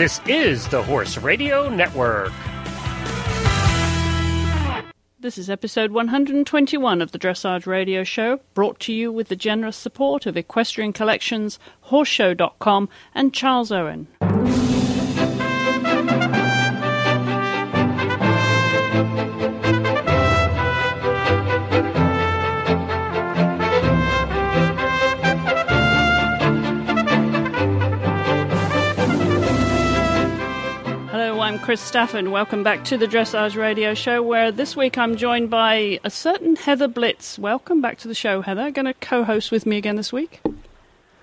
This is the Horse Radio Network. This is episode 121 of the Dressage Radio Show, brought to you with the generous support of Equestrian Collections, Horseshow.com, and Charles Owen. Chris Stafford. Welcome back to the Dressage Radio Show, where this week I'm joined by a certain Heather Blitz. Welcome back to the show, Heather. Going to co-host with me again this week.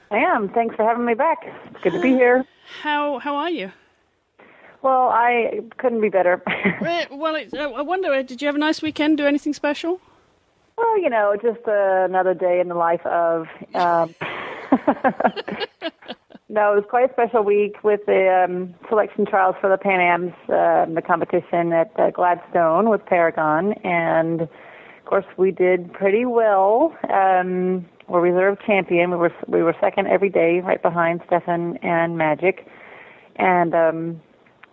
I am. Thanks for having me back. It's good to be here. How how are you? Well, I couldn't be better. Well, I wonder, uh, did you have a nice weekend? Do anything special? well, you know, just uh, another day in the life of. Um, no, it was quite a special week with the um, selection trials for the Pan Am's, uh, the competition at uh, Gladstone with Paragon, and of course we did pretty well. Um, we're reserve champion. We were we were second every day, right behind Steffen and Magic, and um,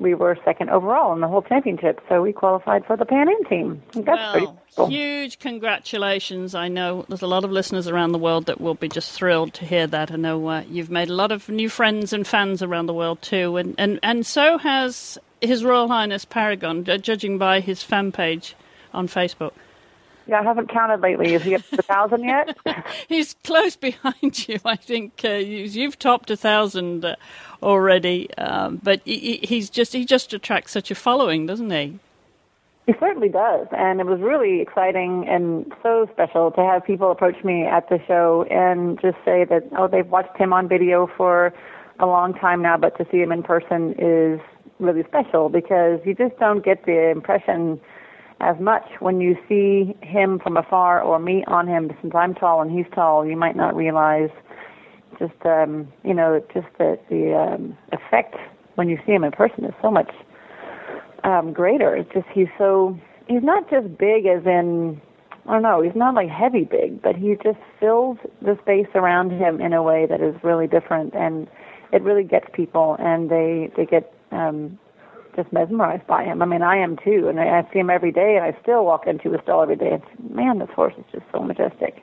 we were second overall in the whole championship. So we qualified for the Pan Am team. That's cool. huge congratulations. I know there's a lot of listeners around the world that will be just thrilled to hear that. I know uh, you've made a lot of new friends and fans around the world too, and, and, and so has His Royal Highness Paragon, judging by his fan page on Facebook. Yeah, I haven't counted lately. Is he up to a thousand yet? He's close behind you. I think uh, you, you've topped a thousand uh, already, um, but he- he's just he just attracts such a following, doesn't he? He certainly does, and it was really exciting and so special to have people approach me at the show and just say that oh they've watched him on video for a long time now, but to see him in person is really special because you just don't get the impression as much when you see him from afar or me on him. Since I'm tall and he's tall, you might not realize just um, you know just the the um, effect when you see him in person is so much um, greater. It's just he's so he's not just big as in I don't know, he's not like heavy big, but he just fills the space around him in a way that is really different and it really gets people and they they get um just mesmerized by him. I mean I am too and I, I see him every day and I still walk into a stall every day and say, man, this horse is just so majestic.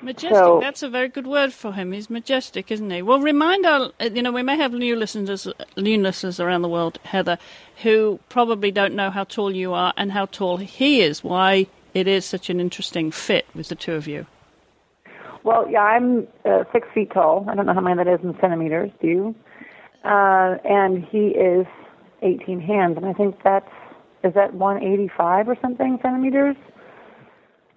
Majestic. So- that's a very good word for him. He's majestic, isn't he? Well, remind our, uh, you know, we may have new listeners, new listeners around the world, Heather, who probably don't know how tall you are and how tall he is. Why it is such an interesting fit with the two of you. Well, yeah, I'm uh, six feet tall. I don't know how many that is in centimeters. Do you? Uh, and he is 18 hands, and I think that's is that 185 or something centimeters.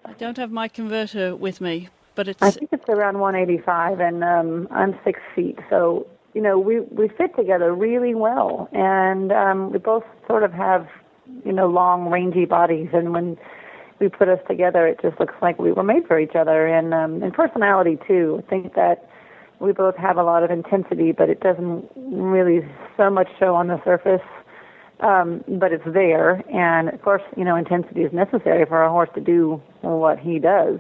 I don't have my converter with me, but it's I think it's around 185, and um, I'm six feet. So you know, we we fit together really well, and um, we both sort of have you know long, rangy bodies, and when we put us together, it just looks like we were made for each other, and um, and personality too. I think that we both have a lot of intensity, but it doesn't really so much show on the surface. Um, but it's there, and of course, you know, intensity is necessary for a horse to do what he does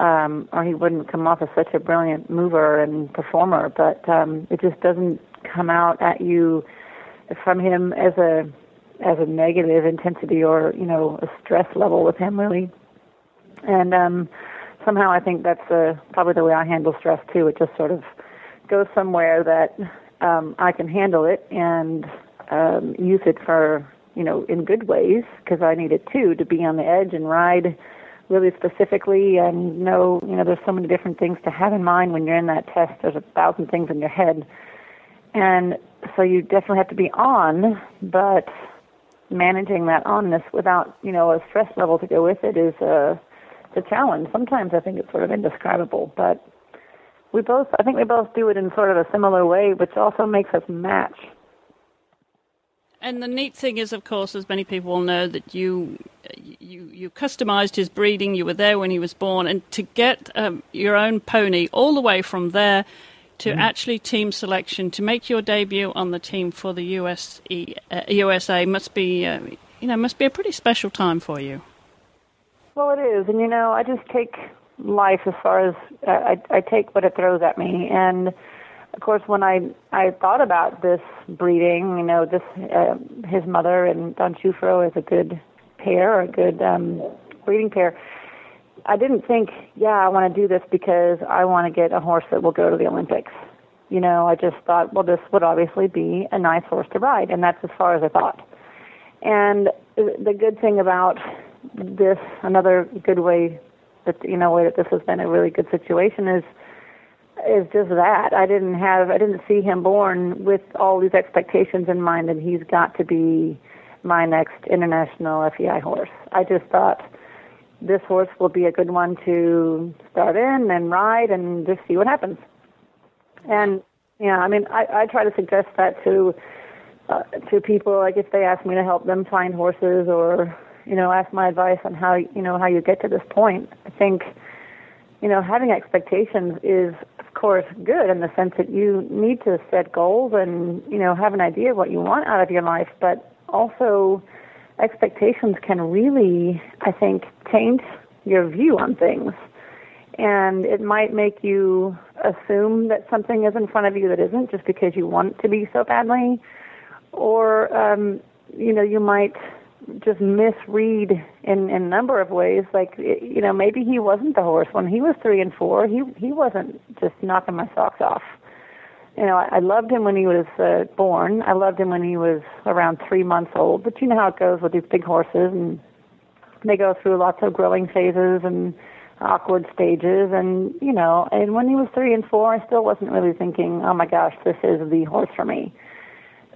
um, or he wouldn't come off as such a brilliant mover and performer. But um, it just doesn't come out at you from him as a as a negative intensity or you know a stress level with him really. And um, somehow I think that's uh, probably the way I handle stress too. It just sort of goes somewhere that um, I can handle it and um, use it for you know in good ways because I need it too to be on the edge and ride really specifically and know you know there's so many different things to have in mind when you're in that test there's a thousand things in your head and so you definitely have to be on but managing that onness without you know a stress level to go with it is a it's a challenge sometimes i think it's sort of indescribable but we both i think we both do it in sort of a similar way which also makes us match And the neat thing is, of course, as many people will know, that you you you customized his breeding. You were there when he was born, and to get um, your own pony all the way from there to actually team selection to make your debut on the team for the US uh, USA must be uh, you know must be a pretty special time for you. Well, it is, and you know, I just take life as far as I, I take what it throws at me, and of course, when I I thought about this breeding, you know, this uh, his mother and Don Schufro is a good pair, or a good um, breeding pair. I didn't think, yeah, I want to do this because I want to get a horse that will go to the Olympics. You know, I just thought, well, this would obviously be a nice horse to ride, and that's as far as I thought. And the good thing about this, another good way that you know, way that this has been a really good situation is is just that. I didn't have, I didn't see him born with all these expectations in mind that he's got to be my next international FEI horse. I just thought this horse will be a good one to start in and ride and just see what happens. And yeah, I mean, I, I try to suggest that to uh, to people, like if they ask me to help them find horses or you know ask my advice on how you know how you get to this point. I think you know having expectations is of course good in the sense that you need to set goals and you know have an idea of what you want out of your life, but also expectations can really, I think, taint your view on things. And it might make you assume that something is in front of you that isn't just because you want it to be so badly. Or, um, you know, you might just misread in, in a number of ways. Like, you know, maybe he wasn't the horse. When he was three and four, he, he wasn't just knocking my socks off you know, I, I loved him when he was uh, born. I loved him when he was around three months old. But you know how it goes with these big horses, and they go through lots of growing phases and awkward stages. And you know, and when he was three and four, I still wasn't really thinking, "Oh my gosh, this is the horse for me."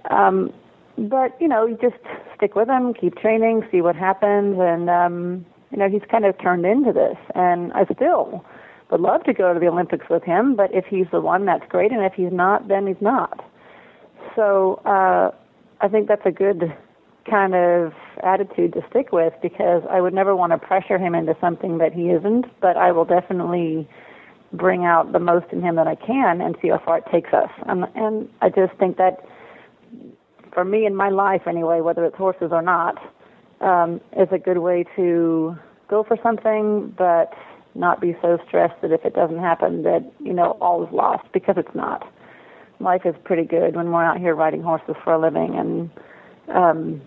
Um, but you know, you just stick with him, keep training, see what happens, and um, you know, he's kind of turned into this. And I still would love to go to the Olympics with him, but if he's the one, that's great, and if he's not, then he's not. So uh, I think that's a good kind of attitude to stick with because I would never want to pressure him into something that he isn't, but I will definitely bring out the most in him that I can and see how far it takes us. And, and I just think that for me in my life anyway, whether it's horses or not, um, is a good way to go for something, but not be so stressed that if it doesn't happen that you know all is lost because it's not. Life is pretty good when we're out here riding horses for a living and um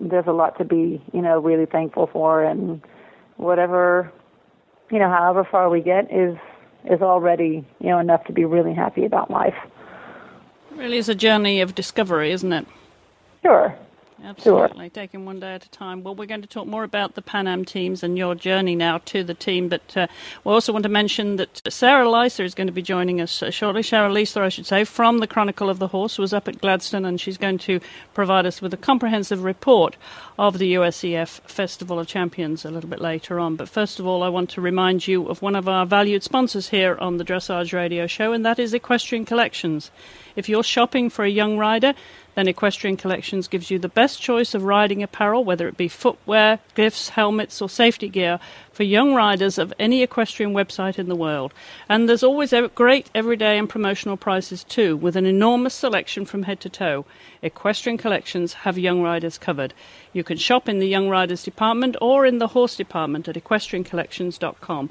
there's a lot to be you know really thankful for and whatever you know however far we get is is already you know enough to be really happy about life really is a journey of discovery isn't it? Sure Absolutely, sure. taking one day at a time. Well, we're going to talk more about the Pan Am teams and your journey now to the team, but uh, we also want to mention that Sara Leiser is going to be joining us uh, shortly. Sara Leiser, I should say, from the Chronicle of the Horse, was up at Gladstone, and she's going to provide us with a comprehensive report of the USEF Festival of Champions a little bit later on. But first of all, I want to remind you of one of our valued sponsors here on the Dressage Radio Show, and that is Equestrian Collections. If you're shopping for a young rider, then Equestrian Collections gives you the best choice of riding apparel, whether it be footwear, gifts, helmets, or safety gear, for young riders of any equestrian website in the world. And there's always great everyday and promotional prices too, with an enormous selection from head to toe. Equestrian Collections have young riders covered. You can shop in the young riders department or in the horse department at equestriancollections.com.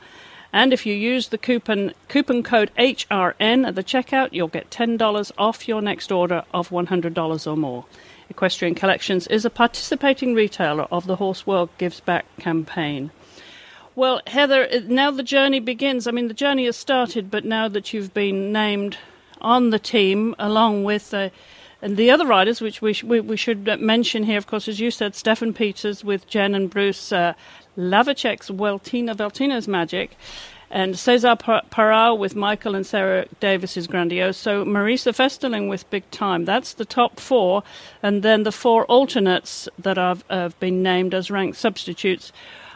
And if you use the coupon coupon code HRN at the checkout, you'll get $10 off your next order of $100 or more. Equestrian Collections is a participating retailer of the Horse World Gives Back campaign. Well, Heather, now the journey begins. I mean, the journey has started, but now that you've been named on the team along with uh, and the other riders, which we, sh- we, should mention here, of course, as you said, Steffen Peters with Jen and Bruce uh, Hlavacek's Weltino, Weltino's Magic, and Cesar Parra with Michael and Sarah Davis's Grandiose. So Marisa Festerling with Big Time. That's the top four, and then the four alternates that have, have been named as ranked substitutes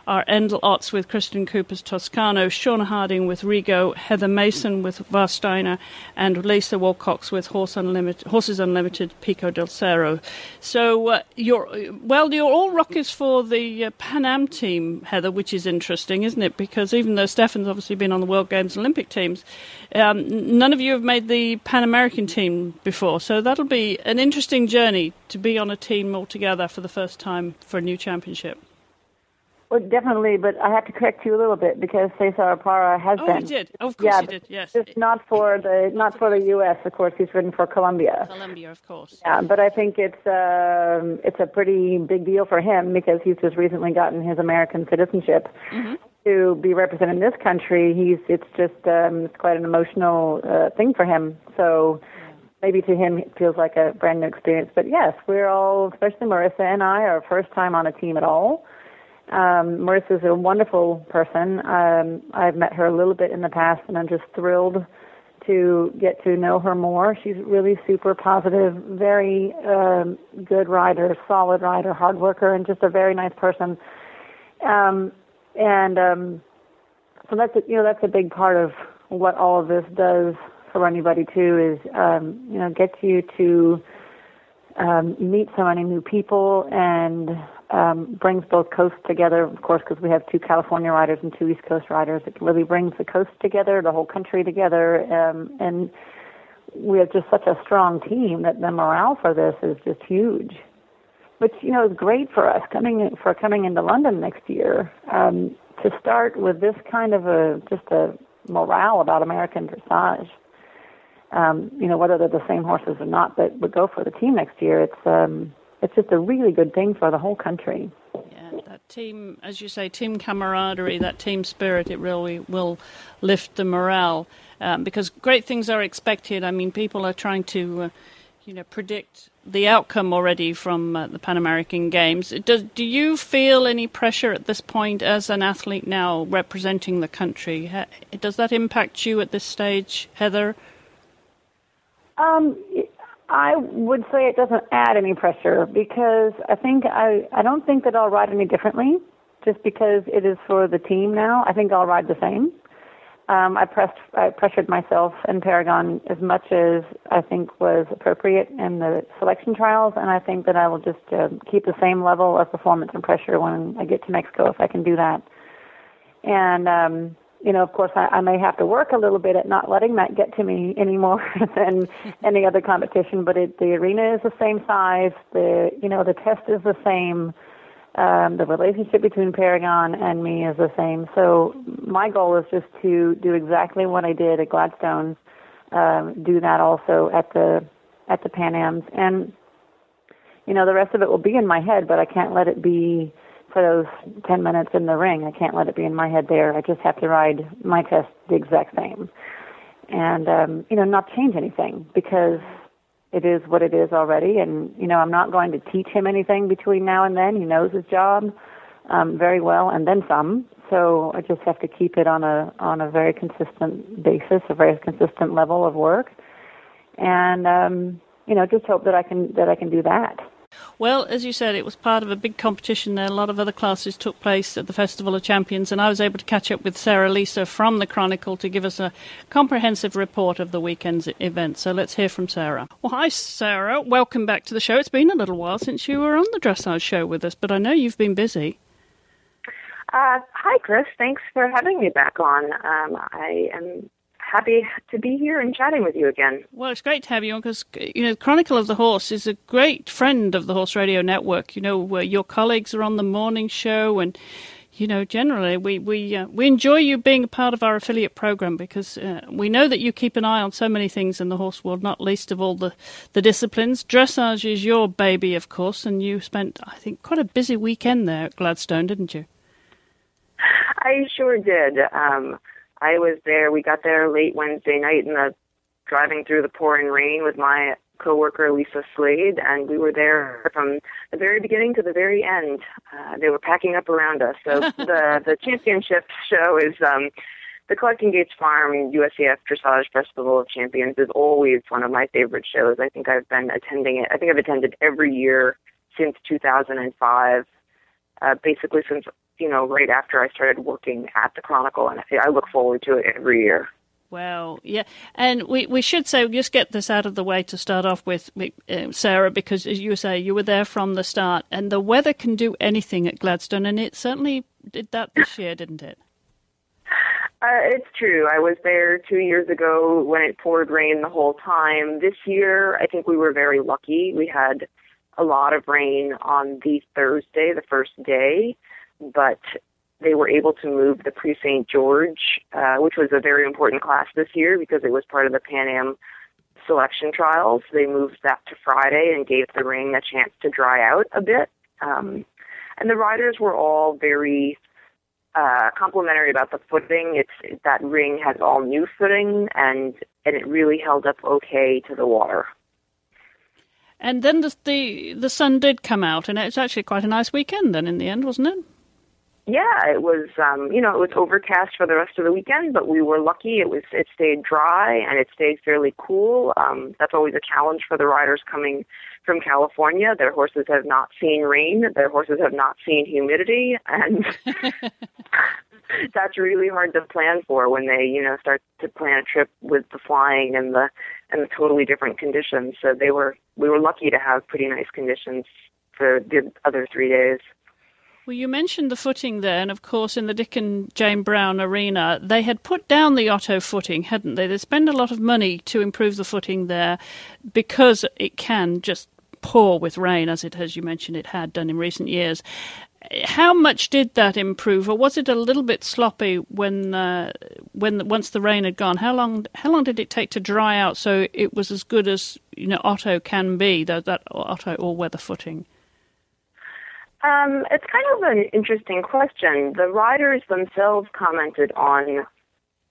are Endel Ots with Kristen Cooper's Toscano, Shawna Harding with Rigo, Heather Mason with Warsteiner, and Lisa Wilcox with Horse Unlimited, Horses Unlimited Pikko del Cerro. So uh, you're well, you're all rookies for the uh, Pan Am team, Heather, which is interesting, isn't it? Because even though Steffen's obviously been on the World Games Olympic teams, um, none of you have made the Pan American team before. So that'll be an interesting journey to be on a team altogether for the first time for a new championship. Well, definitely, but I have to correct you a little bit because Cesar Parra has oh, been. Oh, he did. of course yeah, he did. Yes. Just not for the not for the U.S. Of course, he's written for Colombia. Colombia, of course. Yeah, but I think it's um, it's a pretty big deal for him because he's just recently gotten his American citizenship. Mm-hmm. To be representing this country, he's it's just um, it's quite an emotional uh, thing for him. So maybe to him it feels like a brand new experience. But yes, we're all, especially Marisa and I, are first time on a team at all. Um, Marisa's a wonderful person. Um, I've met her a little bit in the past, and I'm just thrilled to get to know her more. She's really super positive, very um, good rider, solid rider, hard worker, and just a very nice person. Um, and um, so that's a, you know that's a big part of what all of this does for anybody too is um, you know gets you to um, meet so many new people and um, brings both coasts together, of course, because we have two California riders and two East Coast riders. It really brings the coast together, the whole country together, um, and we have just such a strong team that the morale for this is just huge. Which you know is great for us coming for coming into London next year um, to start with this kind of a just a morale about American dressage. Um, you know whether they're the same horses or not, but would go for the team next year. It's um, it's just a really good thing for the whole country. Yeah, that team, as you say, team camaraderie, that team spirit, it really will lift the morale um, because great things are expected. I mean, people are trying to, uh, you know, predict the outcome already from uh, the Pan American Games. Does do you feel any pressure at this point as an athlete now representing the country? Does that impact you at this stage, Heather? Um, I would say it doesn't add any pressure because I think I I don't think that I'll ride any differently just because it is for the team now. I think I'll ride the same. Um, I pressed I pressured myself in Paragon as much as I think was appropriate in the selection trials, and I think that I will just uh, keep the same level of performance and pressure when I get to Mexico if I can do that. And um, you know, of course, I, I may have to work a little bit at not letting that get to me any more than any other competition. But it, the arena is the same size. The you know the test is the same. Um, the relationship between Paragon and me is the same. So my goal is just to do exactly what I did at Gladstone. Um, do that also at the at the Pan Am's, and you know the rest of it will be in my head, but I can't let it be for those 10 minutes in the ring. I can't let it be in my head there. I just have to ride my test the exact same. And, um, you know, not change anything because it is what it is already. And, you know, I'm not going to teach him anything between now and then. He knows his job um, very well and then some. So I just have to keep it on a on a very consistent basis, a very consistent level of work, and um, you know, just hope that I can that I can do that. Well, as you said, it was part of a big competition there. A lot of other classes took place at the Festival of Champions, and I was able to catch up with Sara Leiser from the Chronicle to give us a comprehensive report of the weekend's event. So let's hear from Sara. Well, hi, Sara. Welcome back to the show. It's been a little while since you were on the dressage show with us, but I know you've been busy. Uh, hi, Chris. Thanks for having me back on. Um, I am happy to be here and chatting with you again. Well, it's great to have you on because you know Chronicle of the Horse is a great friend of the Horse Radio Network. You know, uh, your colleagues are on the morning show, and you know, generally we we uh, we enjoy you being a part of our affiliate program because uh, we know that you keep an eye on so many things in the horse world, not least of all the the disciplines. Dressage is your baby, of course, and you spent I think quite a busy weekend there at Gladstone, didn't you? I sure did. Um, I was there. We got there late Wednesday night in the driving through the pouring rain with my coworker Lisa Slade, and we were there from the very beginning to the very end. Uh, they were packing up around us. So the the championship show is um, the Collecting Gaits Farm USEF Dressage Festival of Champions is always one of my favorite shows. I think I've been attending it. I think I've attended every year since 2005. Uh, basically since you know, right after I started working at the Chronicle, and I look forward to it every year. Wow, yeah, and we, we should say just get this out of the way to start off with, uh, Sara, because as you say, you were there from the start, and the weather can do anything at Gladstone, and it certainly did that this year, didn't it? Uh, it's true. I was there two years ago when it poured rain the whole time. This year, I think we were very lucky. We had a lot of rain on the Thursday, the first day, but they were able to move the Prix St. Georges, uh, which was a very important class this year because it was part of the Pan Am selection trials. They moved that to Friday and gave the ring a chance to dry out a bit. Um, and the riders were all very uh, complimentary about the footing. It's that ring has all new footing, and and it really held up okay to the water. And then the, the the sun did come out, and it's actually quite a nice weekend. Then in the end, wasn't it? Yeah, it was. Um, you know, it was overcast for the rest of the weekend, but we were lucky. It was. It stayed dry and it stayed fairly cool. Um, that's always a challenge for the riders coming from California. Their horses have not seen rain. Their horses have not seen humidity, and that's really hard to plan for when they, you know, start to plan a trip with the flying and the and the totally different conditions. So they were we were lucky to have pretty nice conditions for the other three days. Well, you mentioned the footing there, and of course, in the Dick and Jane Brown Arena, they had put down the Otto footing, hadn't they? They spent a lot of money to improve the footing there because it can just pour with rain, as it, as you mentioned, it had done in recent years. How much did that improve, or was it a little bit sloppy when, uh, when once the rain had gone? How long, how long did it take to dry out so it was as good as you know Otto can be, that, that Otto all-weather footing? Um, it's kind of an interesting question. The riders themselves commented on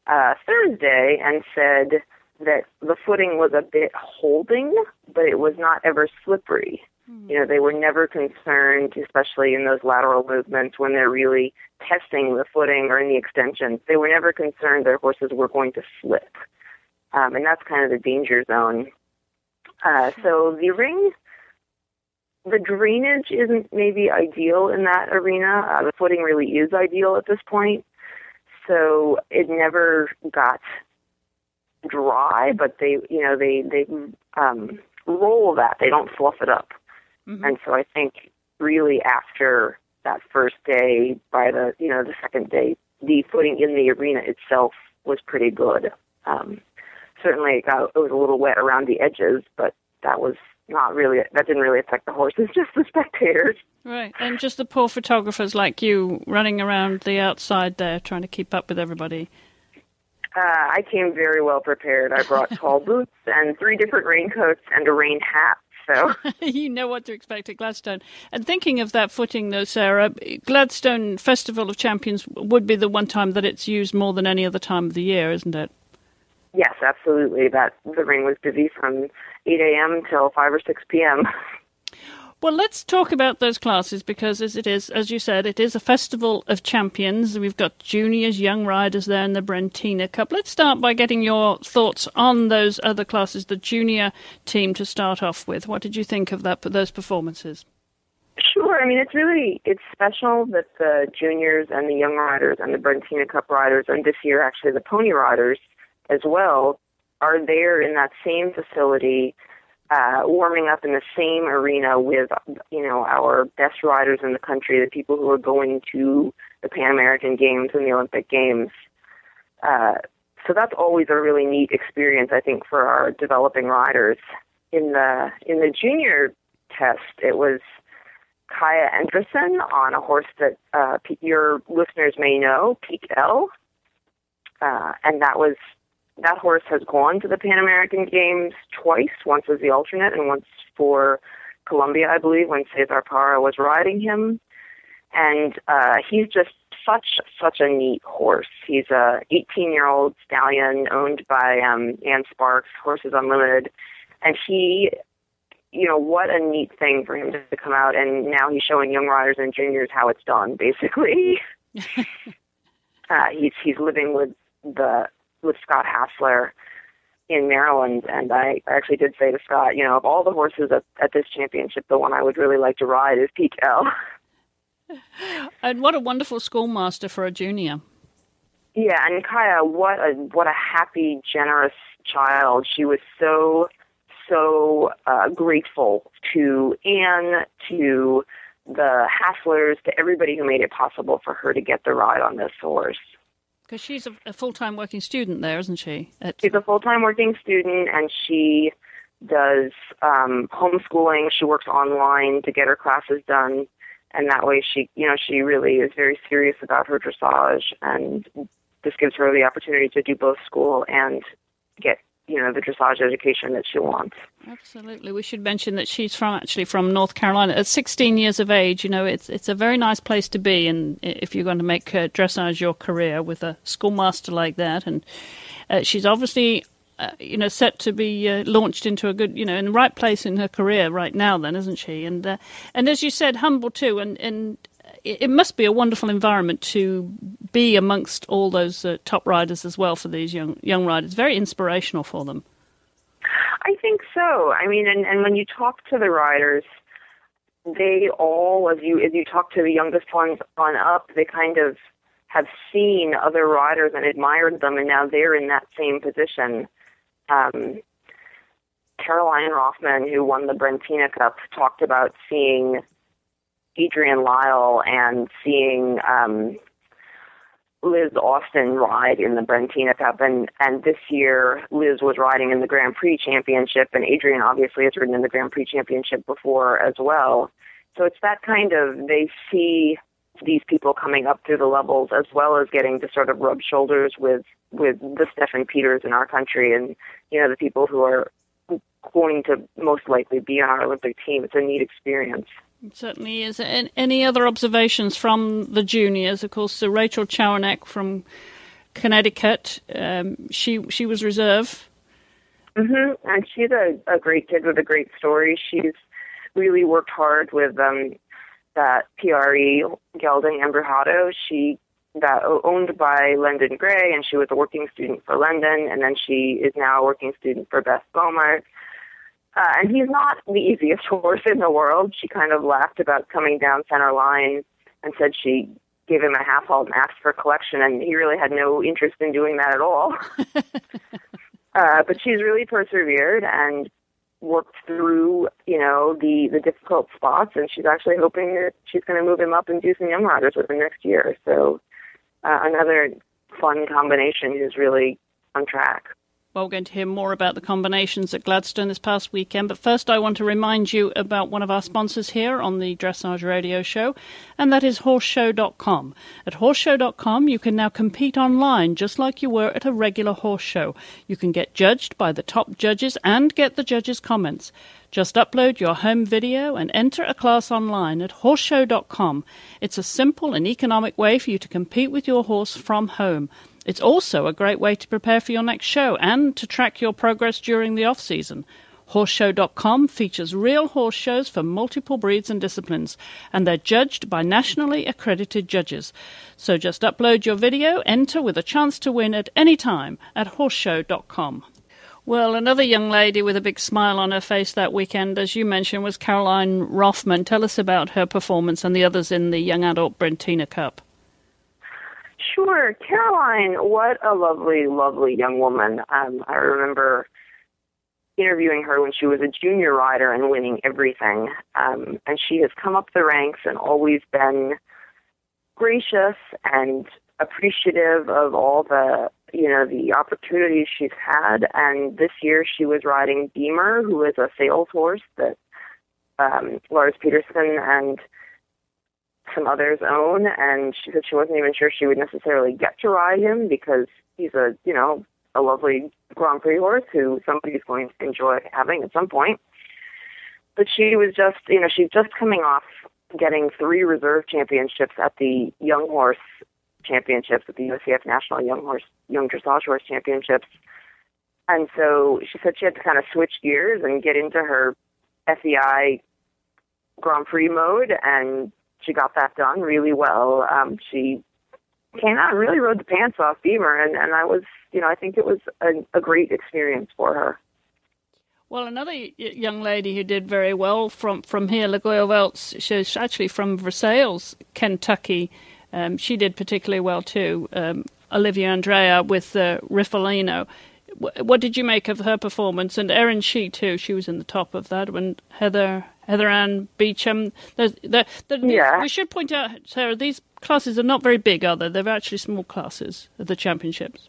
uh, Thursday and said that the footing was a bit holding, but it was not ever slippery. Mm-hmm. You know, they were never concerned, especially in those lateral movements when they're really testing the footing or in the extensions. They were never concerned their horses were going to slip. Um, and that's kind of the danger zone. Uh, so the ring the drainage isn't maybe ideal in that arena. Uh, the footing really is ideal at this point. So it never got dry, but they, you know, they, they, um, roll that. They don't fluff it up. Mm-hmm. And so I think really after that first day, by the, you know, the second day, the footing in the arena itself was pretty good. Um, certainly it, got, it was a little wet around the edges, but that was not really that didn't really affect the horses, just the spectators. Right, and just the poor photographers like you running around the outside there trying to keep up with everybody. Uh, I came very well prepared. I brought tall boots and three different raincoats and a rain hat. So you know what to expect at Gladstone. And thinking of that footing, though, Sara, Gladstone Festival of Champions would be the one time that it's used more than any other time of the year, isn't it? Yes, absolutely. That the ring was busy from 8 a.m. till 5 or 6 p.m. Well, let's talk about those classes because, as it is, as you said, it is a festival of champions. We've got juniors, young riders there in the Brentina Cup. Let's start by getting your thoughts on those other classes, the junior team to start off with. What did you think of that those performances? Sure. I mean, it's really it's special that the juniors and the young riders and the Brentina Cup riders, and this year actually the pony riders as well, are there in that same facility, uh, warming up in the same arena with, you know, our best riders in the country, the people who are going to the Pan American Games and the Olympic Games. Uh, so that's always a really neat experience, I think, for our developing riders. In the in the junior test, it was Kaya Anderson on a horse that uh, your listeners may know, Pik L, uh, and that was that horse has gone to the Pan American Games twice, once as the alternate and once for Colombia, I believe, when Cesar Parra was riding him. And uh, he's just such such a neat horse. He's a 18 year old stallion owned by um, Ann Sparks, Horses Unlimited, and he, you know, what a neat thing for him to come out and now he's showing young riders and juniors how it's done. Basically, uh, he's he's living with the with Scott Hassler in Maryland, and I actually did say to Scott, you know, of all the horses at, at this championship, the one I would really like to ride is Pik L. And what a wonderful schoolmaster for a junior. Yeah, and Kaya, what a what a happy, generous child. She was so so uh, grateful to Anne, to the Hasslers, to everybody who made it possible for her to get the ride on this horse. Because she's a, a full time working student there, isn't she? At... She's a full time working student, and she does um, homeschooling. She works online to get her classes done. and that way she, you know, she really is very serious about her dressage, and this gives her the opportunity to do both school and get you know the dressage education that she wants. Absolutely, we should mention that she's from actually from North Carolina. At 16 years of age, you know, it's it's a very nice place to be, and if you're going to make uh, dressage your career with a schoolmaster like that, and uh, she's obviously. Uh, you know, set to be uh, launched into a good, you know, in the right place in her career right now. Then, isn't she? And uh, and as you said, humble too. And and it must be a wonderful environment to be amongst all those uh, top riders as well for these young young riders. Very inspirational for them. I think so. I mean, and, and when you talk to the riders, they all, as you as you talk to the youngest ones on up, they kind of have seen other riders and admired them, and now they're in that same position. Um, Caroline Roffman, who won the Brentina Cup, talked about seeing Adrienne Lyle and seeing um, Liz Austin ride in the Brentina Cup, and and this year Liz was riding in the Grand Prix Championship, and Adrienne obviously has ridden in the Grand Prix Championship before as well. So it's that kind of they see these people coming up through the levels as well as getting to sort of rub shoulders with with the Steffen Peters in our country, and you know the people who are going to most likely be on our Olympic team. It's a neat experience. It certainly is. And any other observations from the juniors? Of course, uh, Rachel Chowanek from Connecticut. Um, she she was reserve. Mhm. And she's a, a great kid with a great story. She's really worked hard with um, that PRE gelding Embrujato. She that owned by Lendon Gray, and she was a working student for Lendon, and then she is now a working student for Beth Beaumont. Uh, and he's not the easiest horse in the world. She kind of laughed about coming down center line and said she gave him a half halt and asked for collection, and he really had no interest in doing that at all. uh, but she's really persevered and worked through, you know, the the difficult spots, and she's actually hoping that she's going to move him up and do some young riders with him next year. So uh, another fun combination who's really on track. Well, we're going to hear more about the combinations at Gladstone this past weekend. But first, I want to remind you about one of our sponsors here on the Dressage Radio Show, and that is horseshow.com. At horseshow.com, you can now compete online just like you were at a regular horse show. You can get judged by the top judges and get the judges' comments. Just upload your home video and enter a class online at horseshow.com. It's a simple and economic way for you to compete with your horse from home. It's also a great way to prepare for your next show and to track your progress during the off season. Horseshow.com features real horse shows for multiple breeds and disciplines, and they're judged by nationally accredited judges. So just upload your video, enter with a chance to win at any time at horseshow.com. Well, another young lady with a big smile on her face that weekend, as you mentioned, was Caroline Roffman. Tell us about her performance and the others in the Young Adult Brentina Cup. Sure, Caroline. What a lovely, lovely young woman. Um, I remember interviewing her when she was a junior rider and winning everything. Um, and she has come up the ranks and always been gracious and appreciative of all the you know the opportunities she's had. And this year she was riding Beamer, who is a sales horse that um, Lars Petersen and some others own, and she said she wasn't even sure she would necessarily get to ride him because he's a, you know, a lovely Grand Prix horse who somebody's going to enjoy having at some point. But she was just, you know, she's just coming off getting three reserve championships at the Young Horse Championships, at the USEF National Young Horse, Young Dressage Horse Championships. And so she said she had to kind of switch gears and get into her FEI Grand Prix mode and she got that done really well. Um, she came out and really rode the pants off Beamer, and, and I was, you know, I think it was a, a great experience for her. Well, another young lady who did very well from from here, Lagoya Welts, she's actually from Versailles, Kentucky. Um, she did particularly well too. Um, Olivia Andrea with uh, Riffelino. What did you make of her performance? And Erin Shee too. She was in the top of that. When Heather Heather Ann Beecham. The, the, the, yeah. We should point out, Sara, these classes are not very big, are they? They're actually small classes at the championships.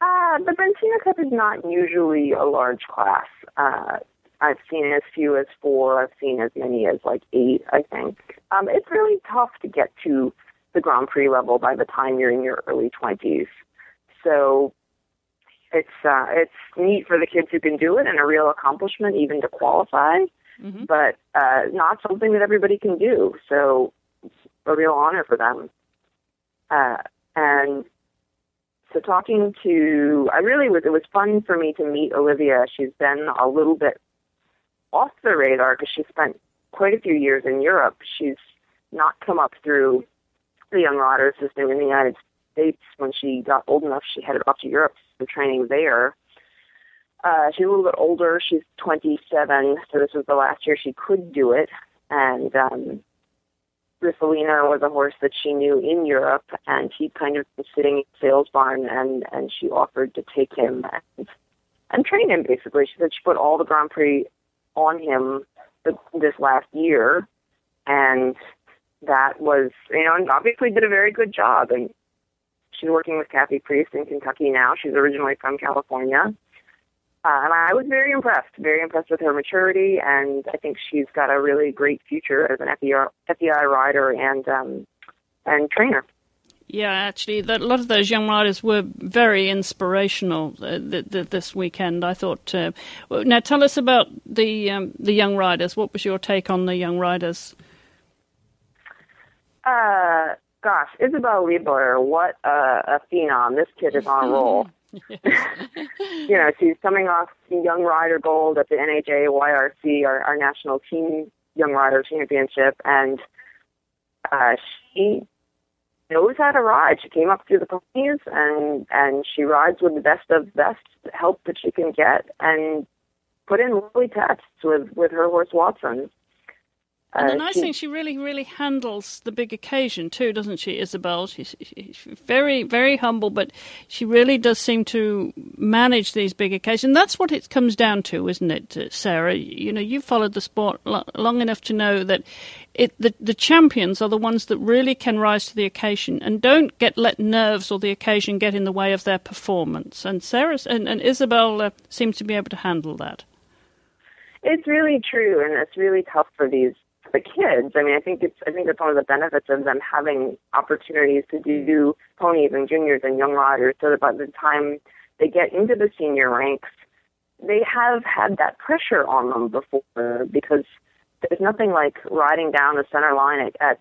Uh, the Brentina Cup is not usually a large class. Uh, I've seen as few as four. I've seen as many as like eight, I think. um, it's really tough to get to the Grand Prix level by the time you're in your early 20s. So it's uh, it's neat for the kids who can do it and a real accomplishment even to qualify, mm-hmm. but uh, not something that everybody can do. So it's a real honor for them. Uh, and so talking to, I really was, it was fun for me to meet Olivia. She's been a little bit off the radar because she spent quite a few years in Europe. She's not come up through the young rider system in the United States. When she got old enough, she headed off to Europe for training there. Uh, she's a little bit older. She's 27, so this was the last year she could do it. And um, Riffelino was a horse that she knew in Europe, and he kind of was sitting in sales barn, and and she offered to take him and and train him. Basically, she said she put all the Grand Prix on him the, this last year, and that was you know, and obviously did a very good job. And she's working with Kathy Priest in Kentucky now. She's originally from California, uh, and I was very impressed, very impressed with her maturity, and I think she's got a really great future as an FEI, FEI rider and um, and trainer. Yeah, actually, a lot of those young riders were very inspirational uh, th- th- this weekend. I thought. Uh, now, tell us about the um, the young riders. What was your take on the young riders? Uh, gosh, Isabelle Liebler, what a, a phenom! This kid is on a roll. you know, she's coming off Young Rider Gold at the NAJYRC, our, our national team Young Rider Championship, and uh, she knows how to ride. She came up through the ponies, and and she rides with the best of best help that she can get, and put in lovely tests with with her horse Watson. And the uh, nice she, thing, she really, really handles the big occasion too, doesn't she, Isabel? She's, she's, very, very humble, but she really does seem to manage these big occasions. That's what it comes down to, isn't it, uh, Sara? You know, you've followed the sport long enough to know that it, the, the champions are the ones that really can rise to the occasion and don't get let nerves or the occasion get in the way of their performance. And Sarah and, and Isabelle uh, seem to be able to handle that. It's really true, and it's really tough for these the kids. I mean, I think it's I think it's one of the benefits of them having opportunities to do ponies and juniors and young riders, so that by the time they get into the senior ranks, they have had that pressure on them before because there's nothing like riding down the center line at, at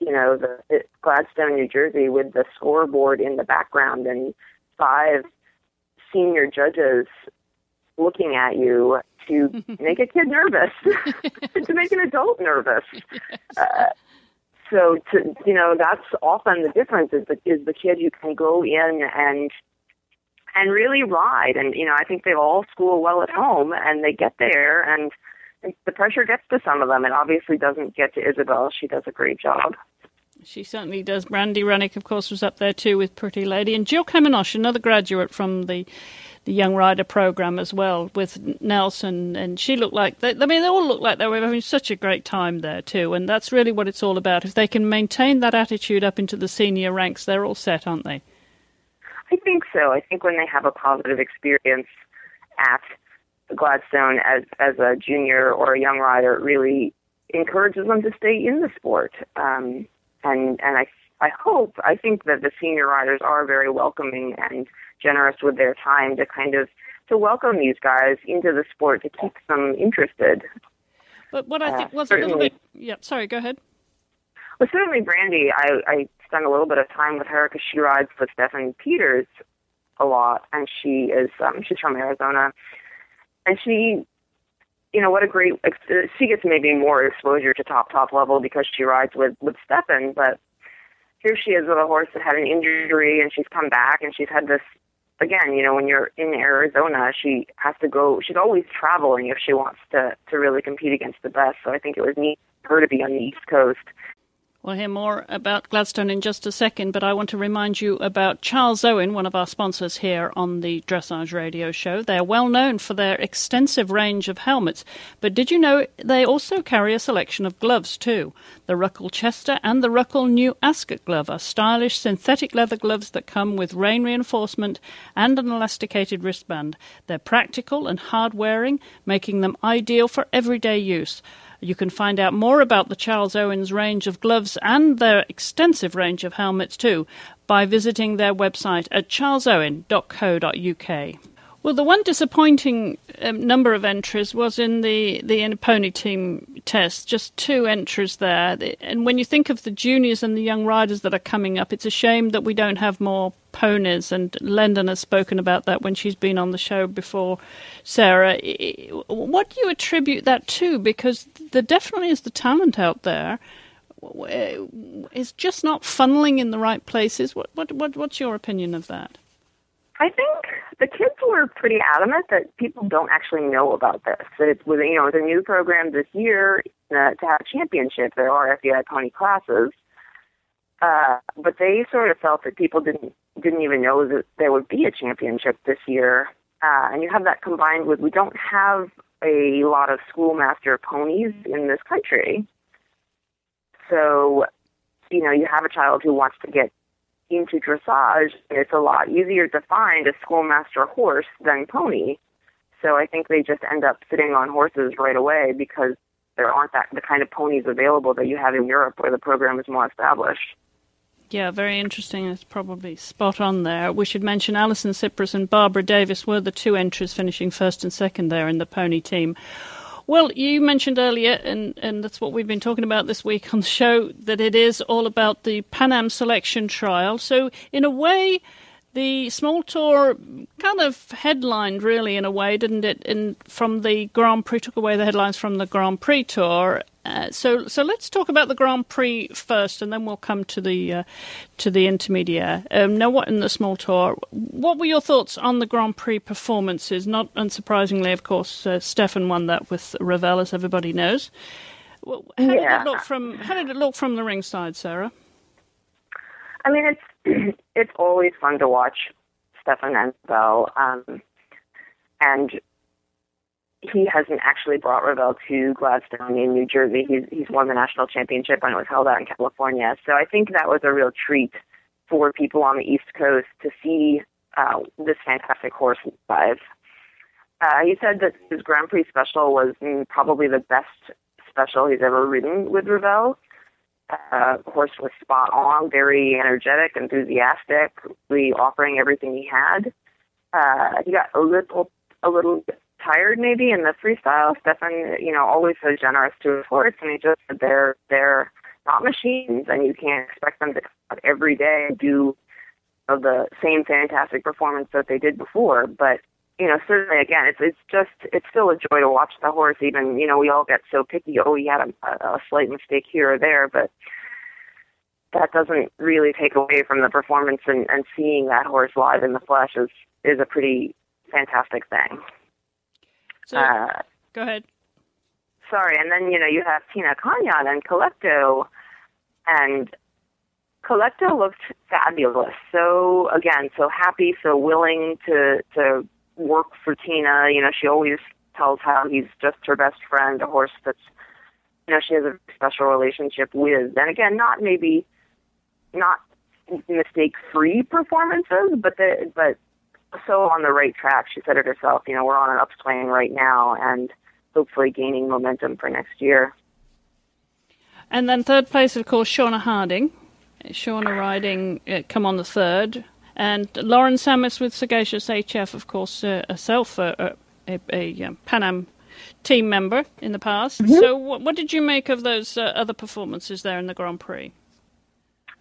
you know the at Gladstone, New Jersey, with the scoreboard in the background and five senior judges looking at you to make a kid nervous, to make an adult nervous. Uh, so to you know that's often the difference is the is the kid who can go in and and really ride and you know I think they all school well at home and they get there and, and the pressure gets to some of them and obviously doesn't get to isabel she does a great job. She certainly does. Brandy Rennick, of course, was up there too with Pretty Lady, and Jill Kaminosh, another graduate from the the Young Rider program as well with Nelson, and she looked like they, I mean they all looked like they were having such a great time there too, and that's really what it's all about. If they can maintain that attitude up into the senior ranks, they're all set, aren't they? I think so. I think when they have a positive experience at Gladstone as as a junior or a young rider, it really encourages them to stay in the sport. Um, and and I I hope I think that the senior riders are very welcoming and generous with their time to kind of to welcome these guys into the sport to keep them interested. But what I think uh, was a little bit yeah. Sorry, go ahead. Well, certainly Brandy. I I spent a little bit of time with her because she rides with Steffen Peters a lot, and she is um, she's from Arizona, and she you know what a great she gets maybe more exposure to top top level because she rides with with Steffen, but here she is with a horse that had an injury and she's come back and she's had this again, you know, when you're in Arizona, she has to go. She's always traveling if she wants to to really compete against the best. So I think it was neat for her to be on the East Coast We'll hear more about Gladstone in just a second, but I want to remind you about Charles Owen, one of our sponsors here on the Dressage Radio Show. They're well known for their extensive range of helmets, but did you know they also carry a selection of gloves too? The Roeckl Chester and the Roeckl New Ascot glove are stylish synthetic leather gloves that come with rain reinforcement and an elasticated wristband. They're practical and hard wearing, making them ideal for everyday use. You can find out more about the Charles Owens range of gloves and their extensive range of helmets too by visiting their website at charlesowen.co.uk. Well, the one disappointing um, number of entries was in the the in pony team test, just two entries there. And when you think of the juniors and the young riders that are coming up, it's a shame that we don't have more ponies. And Lendon has spoken about that when she's been on the show before. Sara, what do you attribute that to? Because there definitely is the talent out there. It's just not funneling in the right places. What, what, what what's your opinion of that? I think the kids were pretty adamant that people don't actually know about this. That it's with you know, it's a new program this year uh, to have a championship. There are FEI pony classes, uh, but they sort of felt that people didn't didn't even know that there would be a championship this year. Uh, and you have that combined with we don't have a lot of schoolmaster ponies in this country. So, you know, you have a child who wants to get into dressage, it's a lot easier to find a schoolmaster horse than pony. So I think they just end up sitting on horses right away because there aren't that the kind of ponies available that you have in Europe where the program is more established. Yeah, very interesting. It's probably spot on there. We should mention Alison Cyprus and Barbara Davis were the two entries finishing first and second there in the pony team. Well, you mentioned earlier, and, and that's what we've been talking about this week on the show, that it is all about the Pan Am selection trial. So, in a way, the small tour kind of headlined, really, in a way, didn't it? In, from the Grand Prix, took away the headlines from the Grand Prix tour. Uh, so, so let's talk about the Grand Prix first, and then we'll come to the uh, to the intermediate. Um, now, what in the small tour? What were your thoughts on the Grand Prix performances? Not unsurprisingly, of course, uh, Steffen won that with Ravel, as everybody knows. How yeah. did it look from How did it look from the ringside, Sara? I mean, it's it's always fun to watch Steffen and Ravel, um, and he hasn't actually brought Ravel to Gladstone in New Jersey. He's he's won the national championship when it was held out in California. So I think that was a real treat for people on the East Coast to see uh, this fantastic horse live. Uh, he said that his Grand Prix special was probably the best special he's ever ridden with Ravel. Uh, horse was spot on, very energetic, enthusiastic, really offering everything he had. Uh, he got a little, a little tired maybe in the freestyle. Steffen, you know, always so generous to his horse, and he just said they're they're not machines, and you can't expect them to come out every day and do know, the same fantastic performance that they did before. But you know, certainly again, it's it's just it's still a joy to watch the horse. Even you know, we all get so picky. Oh, he had a, a slight mistake here or there, but that doesn't really take away from the performance. And, and seeing that horse live in the flesh is is a pretty fantastic thing. So, uh, go ahead. Sorry, and then you know you have Tina Konyot and Calecto, and Calecto looked fabulous. So again, so happy, so willing to to work for Tina. You know, she always tells how he's just her best friend, a horse that's, you know, she has a special relationship with. And again, not maybe, not mistake-free performances, but the, but so on the right track. She said it herself. You know, we're on an upswing right now, and hopefully gaining momentum for next year. And then third place, of course, Shawna Harding. Shawna riding, uh, come on the third. And Lauren Sammis with Sagacious HF, of course, uh, herself a, a, a, um, Pan Am team member in the past. Mm-hmm. So, what, what, did you make of those uh, other performances there in the Grand Prix?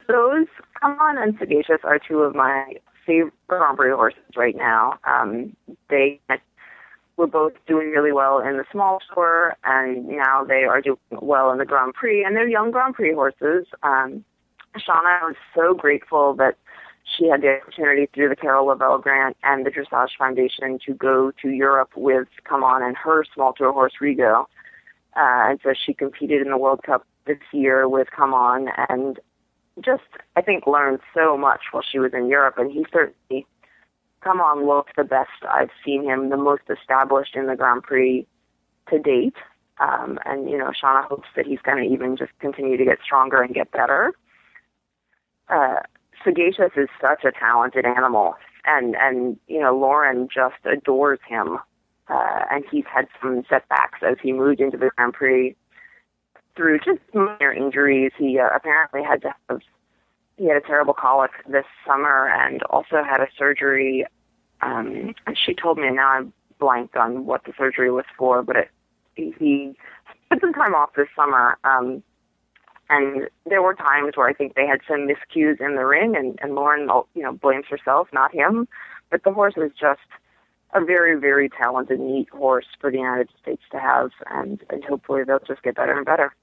Those, Come On and Sagacious, are two of my favorite Grand Prix horses right now. Um, they were both doing really well in the small tour, and now they are doing well in the Grand Prix. And they're young Grand Prix horses. Um, Shawna was so grateful that she had the opportunity through the Carol Lavell grant and the Dressage Foundation to go to Europe with Come On and her small tour horse Rigo. Uh, and so she competed in the World Cup this year with Come On and just, I think, learned so much while she was in Europe. And he certainly, Come On looks the best I've seen him, the most established in the Grand Prix to date. Um, and, you know, Shawna hopes that he's going to even just continue to get stronger and get better. Uh, Sagacious is such a talented animal, and and you know Lauren just adores him, uh, and he's had some setbacks as he moved into the Grand Prix through just minor injuries. He uh, apparently had to have he had a terrible colic this summer and also had a surgery. Um, she told me, now I'm blanked on what the surgery was for, but it, he took some time off this summer. Um, and there were times where I think they had some miscues in the ring, and, and Lauren, you know, blames herself, not him. But the horse was just a very, very talented, neat horse for the United States to have, and, and hopefully they'll just get better and better.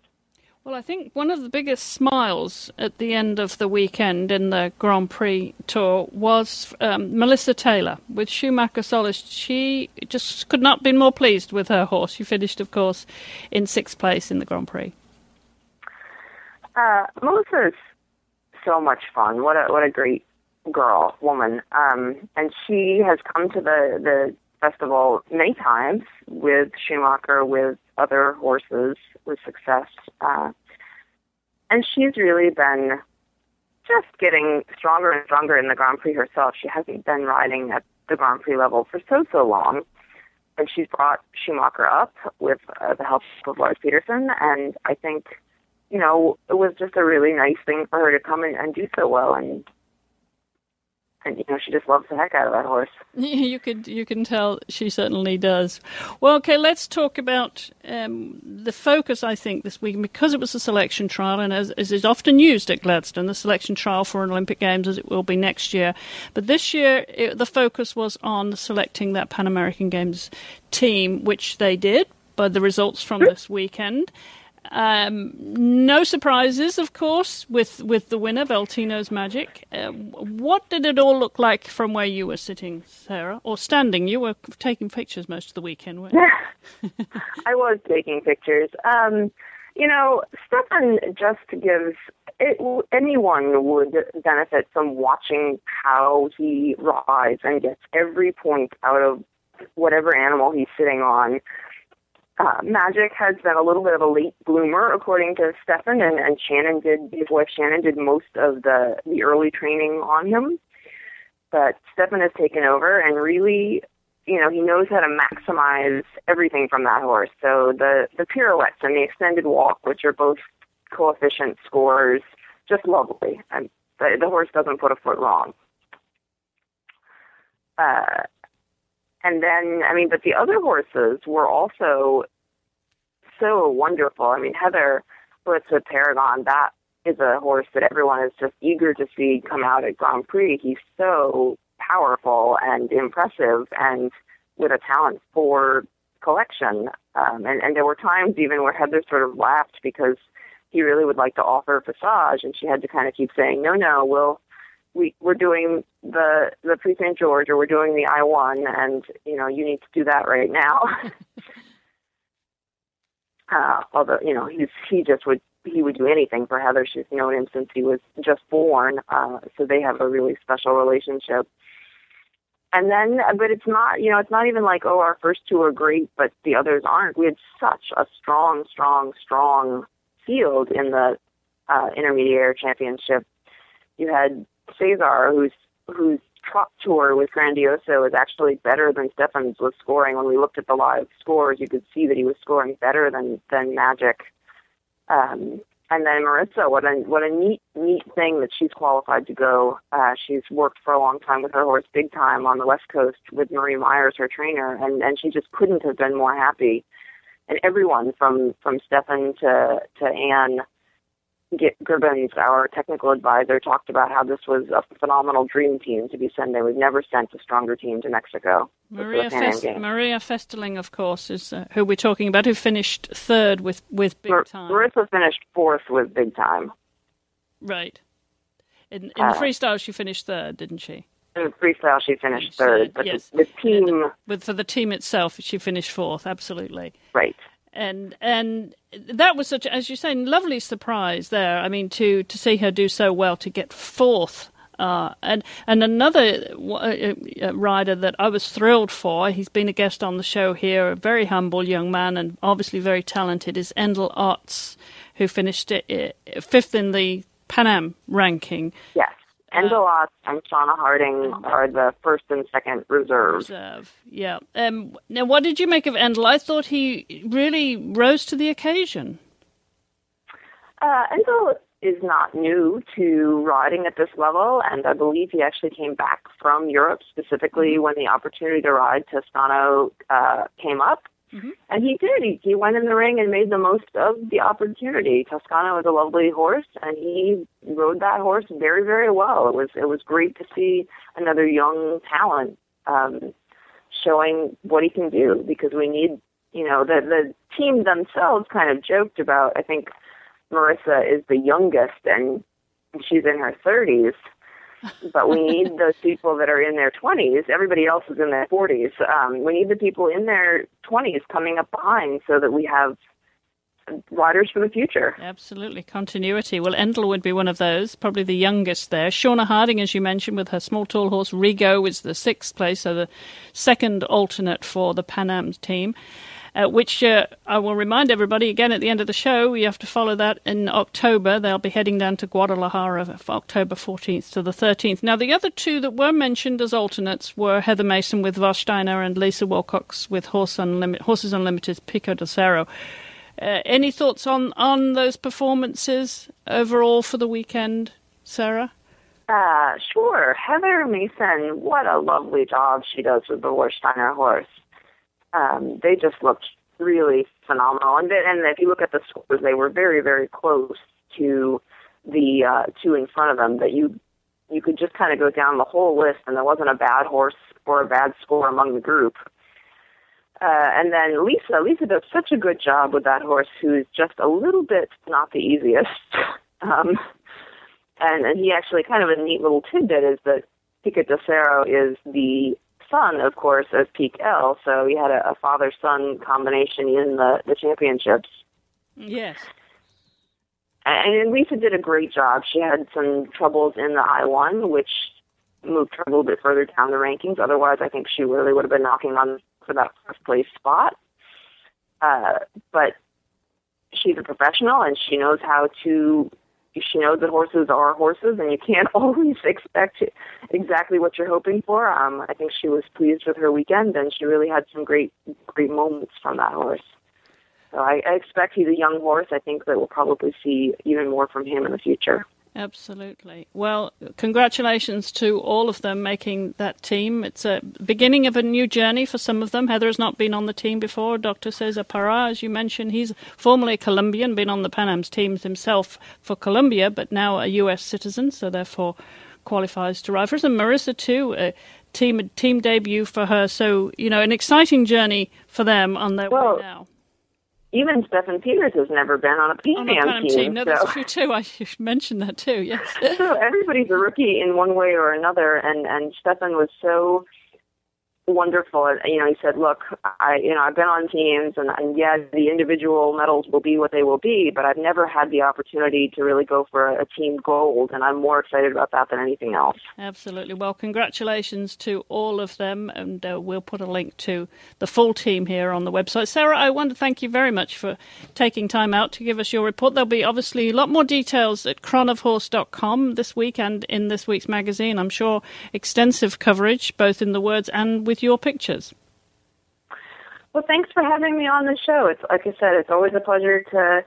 Well, I think one of the biggest smiles at the end of the weekend in the Grand Prix Tour was um, Melissa Taylor with Schumacher Solis. She just could not been more pleased with her horse. She finished, of course, in sixth place in the Grand Prix. Uh, Melissa's so much fun. What a what a great girl, woman. Um, and she has come to the the festival many times with Schumacher, with other horses, with success. Uh, and she's really been just getting stronger and stronger in the Grand Prix herself. She hasn't been riding at the Grand Prix level for so so long. And she's brought Schumacher up with uh, the help of Lars Petersen, and I think you know, it was just a really nice thing for her to come and, and do so well and and you know she just loves the heck out of that horse. You could you can tell she certainly does. Well, okay, let's talk about um, the focus. I think this week because it was a selection trial, and as, as is often used at Gladstone, the selection trial for an Olympic Games as it will be next year. But this year, it, the focus was on selecting that Pan American Games team, which they did by the results from this weekend. Um, no surprises, of course, with, with the winner, Weltino's Magic. Uh, what did it all look like from where you were sitting, Sara, or standing? You were taking pictures most of the weekend, weren't you? I was taking pictures. Um, you know, Steffen just gives it, anyone would benefit from watching how he rides and gets every point out of whatever animal he's sitting on uh, Magic has been a little bit of a late bloomer, according to Steffen, and, and Shannon did, his wife Shannon did most of the, the early training on him. But Steffen has taken over and really, you know, he knows how to maximize everything from that horse. So the, the pirouettes and the extended walk, which are both coefficient scores, just lovely. And the, the horse doesn't put a foot wrong. Uh, and then, I mean, but the other horses were also so wonderful. I mean, Heather Blitz with Paragon, that is a horse that everyone is just eager to see come out at Grand Prix. He's so powerful and impressive and with a talent for collection. Um, and, and there were times even where Heather sort of laughed because he really would like to offer a Passage, and she had to kind of keep saying, no, no, we'll we we're doing the the Prix St Georges or we're doing the I one, and you know you need to do that right now. uh, although you know he's he just would he would do anything for Heather. She's known him since he was just born, uh, so they have a really special relationship. And then, but it's not, you know, it's not even like, oh, our first two are great, but the others aren't. We had such a strong, strong, strong field in the uh, intermediate championship. You had Cesar, whose whose Trot tour with Grandioso is actually better than Steffen's was scoring. When we looked at the live scores, you could see that he was scoring better than than Magic. Um, and then Marisa, what a what a neat neat thing that she's qualified to go. Uh, she's worked for a long time with her horse, big time on the West Coast with Marie Myers, her trainer, and and she just couldn't have been more happy. And everyone from from Steffen to to Anne Gibbons, our technical advisor, talked about how this was a phenomenal dream team to be sending. We've never sent a stronger team to Mexico. Maria, Fest- Maria Festerling, of course, is uh, who we're talking about, who finished third with, with Big Mar- Time. Marisa finished fourth with Big Time. Right. In, in uh, the freestyle, she finished third, didn't she? In freestyle, she finished third, but yes. the, the team. But for the team itself, she finished fourth. Absolutely. Right and and that was such as you say lovely surprise there i mean to to see her do so well to get fourth uh, and and another uh, uh, rider that I was thrilled for, he's been a guest on the show here, a very humble young man and obviously very talented, is Endel Ots, who finished fifth in the Pan Am ranking. Yes. Endel Ots and Shawna Harding are the first and second reserves. Reserve, yeah. Um, now, what did you make of Endel? I thought he really rose to the occasion. Uh, Endo is not new to riding at this level, and I believe he actually came back from Europe specifically when the opportunity to ride Toscano uh, came up. Mm-hmm. And he did. He, he went in the ring and made the most of the opportunity. Toscano was a lovely horse, and he rode that horse very, very well. It was it was great to see another young talent um, showing what he can do because we need, you know, the the team themselves kind of joked about. I think Marisa is the youngest, and she's in her thirties but we need those people that are in their 20s. Everybody else is in their 40s. Um, we need the people in their 20s coming up behind so that we have riders for the future. Absolutely. Continuity. Well, Endel would be one of those, probably the youngest there. Shawna Harding, as you mentioned, with her small tall horse, Rigo, is the sixth place, so the second alternate for the Pan Am team uh, which uh, I will remind everybody again at the end of the show. You have to follow that in October. They'll be heading down to Guadalajara October 14th to the 13th. Now, the other two that were mentioned as alternates were Heather Mason with Warsteiner and Lisa Wilcox with Horse Horses Unlimited's Pikko del Cerro. Uh, any thoughts on, on those performances overall for the weekend, Sara? Uh, sure. Heather Mason, what a lovely job she does with the Warsteiner horse um, they just looked really phenomenal. And and if you look at the scores, they were very, very close to the uh, two in front of them. That you you could just kind of go down the whole list, and there wasn't a bad horse or a bad score among the group. Uh, and then Lisa, Lisa does such a good job with that horse, who's just a little bit not the easiest. um, and and he actually kind of a neat little tidbit is that Pikko del Cerro is the son, of course, as Pik L. So he had a, a father son combination in the, the championships. Yes. And Lisa did a great job. She had some troubles in the I one, which moved her a little bit further down the rankings. Otherwise, I think she really would have been knocking on for that first place spot. Uh, but she's a professional and she knows how to she knows that horses are horses, and you can't always expect exactly what you're hoping for. Um, I think she was pleased with her weekend, and she really had some great, great moments from that horse. So I, I expect he's a young horse. I think that we'll probably see even more from him in the future. Absolutely. Well, congratulations to all of them making that team. It's a beginning of a new journey for some of them. Heather has not been on the team before. Dr. Cesar Parra, as you mentioned, he's formerly Colombian, been on the Pan Am's teams himself for Colombia, but now a U.S. citizen, so therefore qualifies to us. And Marisa, too, a team, team debut for her. So, you know, an exciting journey for them on their well, way now even Steffen Peters has never been on a Pan Am team. team. No, so. that's true too. I should mention that too. Yes. so everybody's a rookie in one way or another, and and Steffen was so wonderful. You know, he said, "Look, I, you know, I've been on teams, and, and yes, the individual medals will be what they will be, but I've never had the opportunity to really go for a, a team gold, and I'm more excited about that than anything else." Absolutely. Well, congratulations to all of them, and uh, we'll put a link to the full team here on the website. Sara, I want to thank you very much for taking time out to give us your report. There'll be obviously a lot more details at chronofhorse.com this week and in this week's magazine. I'm sure extensive coverage, both in the words and with with your pictures. Well, thanks for having me on the show. It's like I said, it's always a pleasure to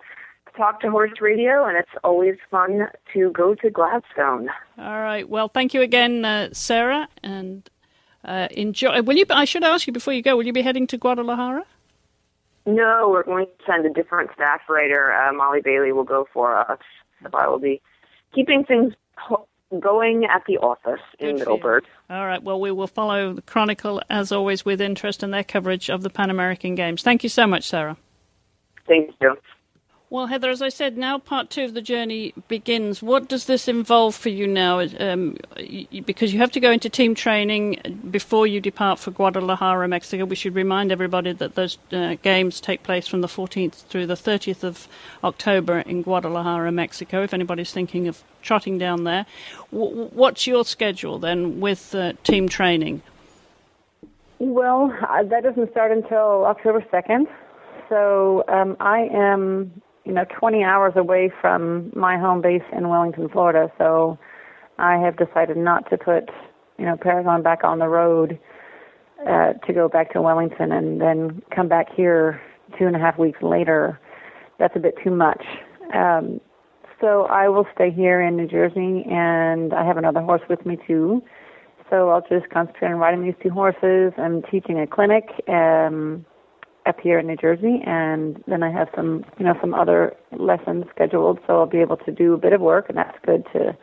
talk to Horse Radio, and it's always fun to go to Gladstone. All right. Well, thank you again, uh, Sara, and uh, enjoy. Will you? I should ask you before you go. Will you be heading to Guadalajara? No, we're going to send a different staff writer. Uh, Molly Bailey will go for us. So I will be keeping things going at the office in Middleburg. All right. Well, we will follow the Chronicle as always with interest in their coverage of the Pan American Games. Thank you so much, Sara. Thank you. Well, Heather, as I said, now part two of the journey begins. What does this involve for you now? Um, because you have to go into team training before you depart for Guadalajara, Mexico. We should remind everybody that those uh, games take place from the 14th through the 30th of October in Guadalajara, Mexico. If anybody's thinking of trotting down there, w- what's your schedule then with uh, team training? Well, uh, that doesn't start until October 2nd. So um, I am you know 20 hours away from my home base in Wellington, Florida. So I have decided not to put you know Paragon back on the road uh, to go back to Wellington and then come back here two and a half weeks later. That's a bit too much. Um, So I will stay here in New Jersey, and I have another horse with me too. So I'll just concentrate on riding these two horses. I'm teaching a clinic um, up here in New Jersey, and then I have some, you know, some other lessons scheduled. So I'll be able to do a bit of work, and that's good to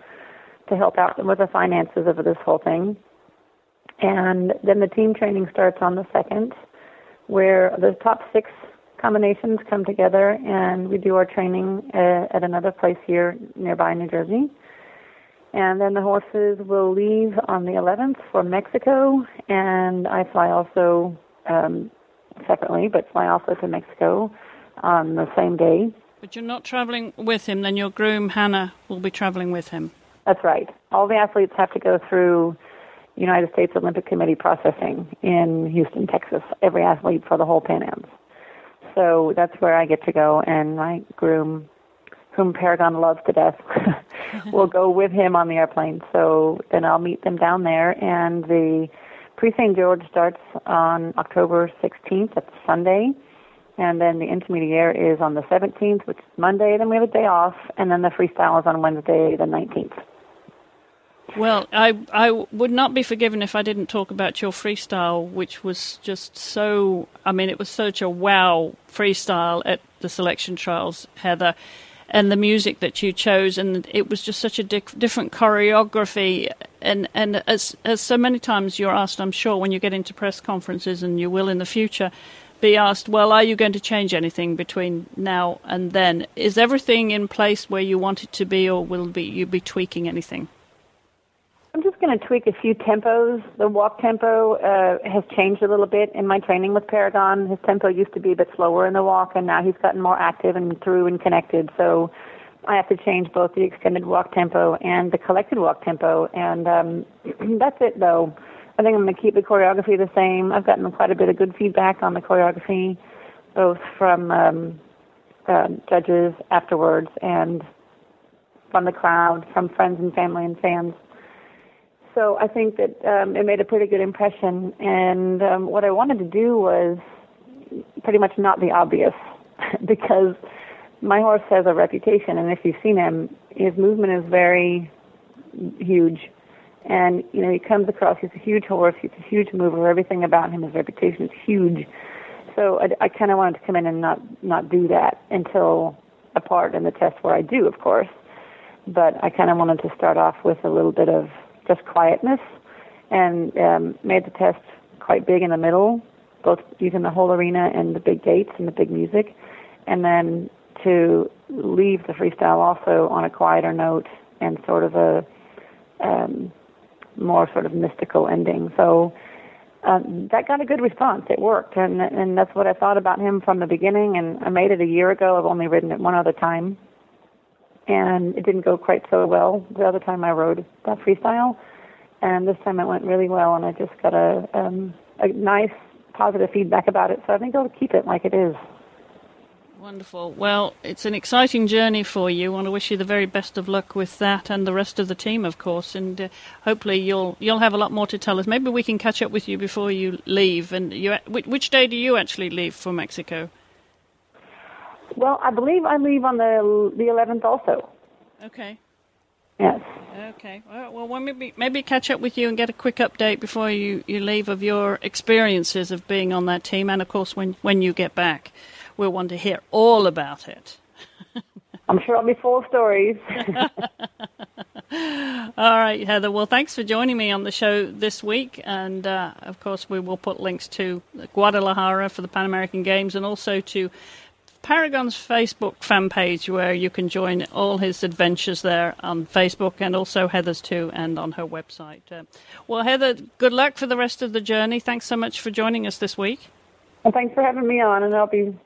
to help out with the finances of this whole thing. And then the team training starts on the second, where the top six combinations come together, and we do our training uh, at another place here nearby New Jersey. And then the horses will leave on the 11th for Mexico, and I fly also um, separately, but fly also to Mexico on the same day. But you're not traveling with him, then your groom, Hannah, will be traveling with him. That's right. All the athletes have to go through United States Olympic Committee processing in Houston, Texas. Every athlete for the whole Pan Ams. So that's where I get to go, and my groom, whom Paragon loves to death, will go with him on the airplane. So then I'll meet them down there, and the Prix St. Georges starts on October 16th. That's Sunday. And then the intermediate is on the 17th, which is Monday. Then we have a day off, and then the freestyle is on Wednesday, the 19th. Well, I I would not be forgiven if I didn't talk about your freestyle, which was just so. I mean, it was such a wow freestyle at the selection trials, Heather, and the music that you chose, and it was just such a di- different choreography. And and as as so many times you're asked, I'm sure when you get into press conferences, and you will in the future, be asked, well, are you going to change anything between now and then? Is everything in place where you want it to be, or will be you be tweaking anything? Going to tweak a few tempos. The walk tempo uh, has changed a little bit in my training with Paragon. His tempo used to be a bit slower in the walk, and now he's gotten more active and through and connected. So I have to change both the extended walk tempo and the collected walk tempo. And um, that's it, though. I think I'm going to keep the choreography the same. I've gotten quite a bit of good feedback on the choreography, both from um, uh, judges afterwards and from the crowd, from friends and family and fans so I think that um, it made a pretty good impression. And um, what I wanted to do was pretty much not the obvious, because my horse has a reputation, and if you've seen him, his movement is very huge. And you know, he comes across. He's a huge horse. He's a huge mover. Everything about him, his reputation is huge. So I, I kind of wanted to come in and not not do that until a part in the test where I do, of course. But I kind of wanted to start off with a little bit of just quietness, and um, made the test quite big in the middle, both using the whole arena and the big gates and the big music, and then to leave the freestyle also on a quieter note and sort of a um, more sort of mystical ending. So um, that got a good response. It worked, and and that's what I thought about him from the beginning. And I made it a year ago. I've only ridden it one other time, and it didn't go quite so well the other time I rode that freestyle. And this time it went really well, and I just got a um, a nice positive feedback about it. So I think I'll keep it like it is. Wonderful. Well, it's an exciting journey for you. I want to wish you the very best of luck with that and the rest of the team, of course. And uh, hopefully you'll you'll have a lot more to tell us. Maybe we can catch up with you before you leave. And you, which day do you actually leave for Mexico? Well, I believe I leave on the the 11th also. Okay. Yes. Okay. Well, well, maybe maybe catch up with you and get a quick update before you, you leave of your experiences of being on that team, and of course when when you get back, we'll want to hear all about it. I'm sure I'll be full of stories. All right, Heather. Well, thanks for joining me on the show this week. And uh, of course, we will put links to Guadalajara for the Pan American Games and also to Paragon's Facebook fan page where you can join all his adventures there on Facebook and also Heather's too and on her website. Uh, well, Heather, good luck for the rest of the journey. Thanks so much for joining us this week. Well, thanks for having me on, and I'll be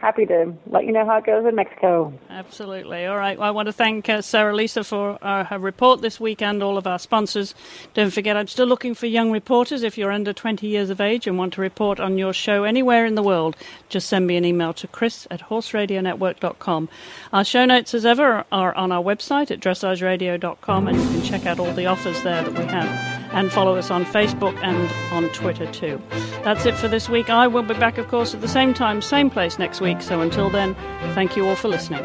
happy to let you know how it goes in Mexico. Absolutely. All right. Well, I want to thank uh, Sara Leiser for uh, her report this week and all of our sponsors. Don't forget, I'm still looking for young reporters. If you're under 20 years of age and want to report on your show anywhere in the world, just send me an email to chris at horseradionetwork.com. Our show notes, as ever, are on our website at dressageradio.com, and you can check out all the offers there that we have and follow us on Facebook and on Twitter too. That's it for this week. I will be back, of course, at the same time, same place next week. So until then, thank you all for listening.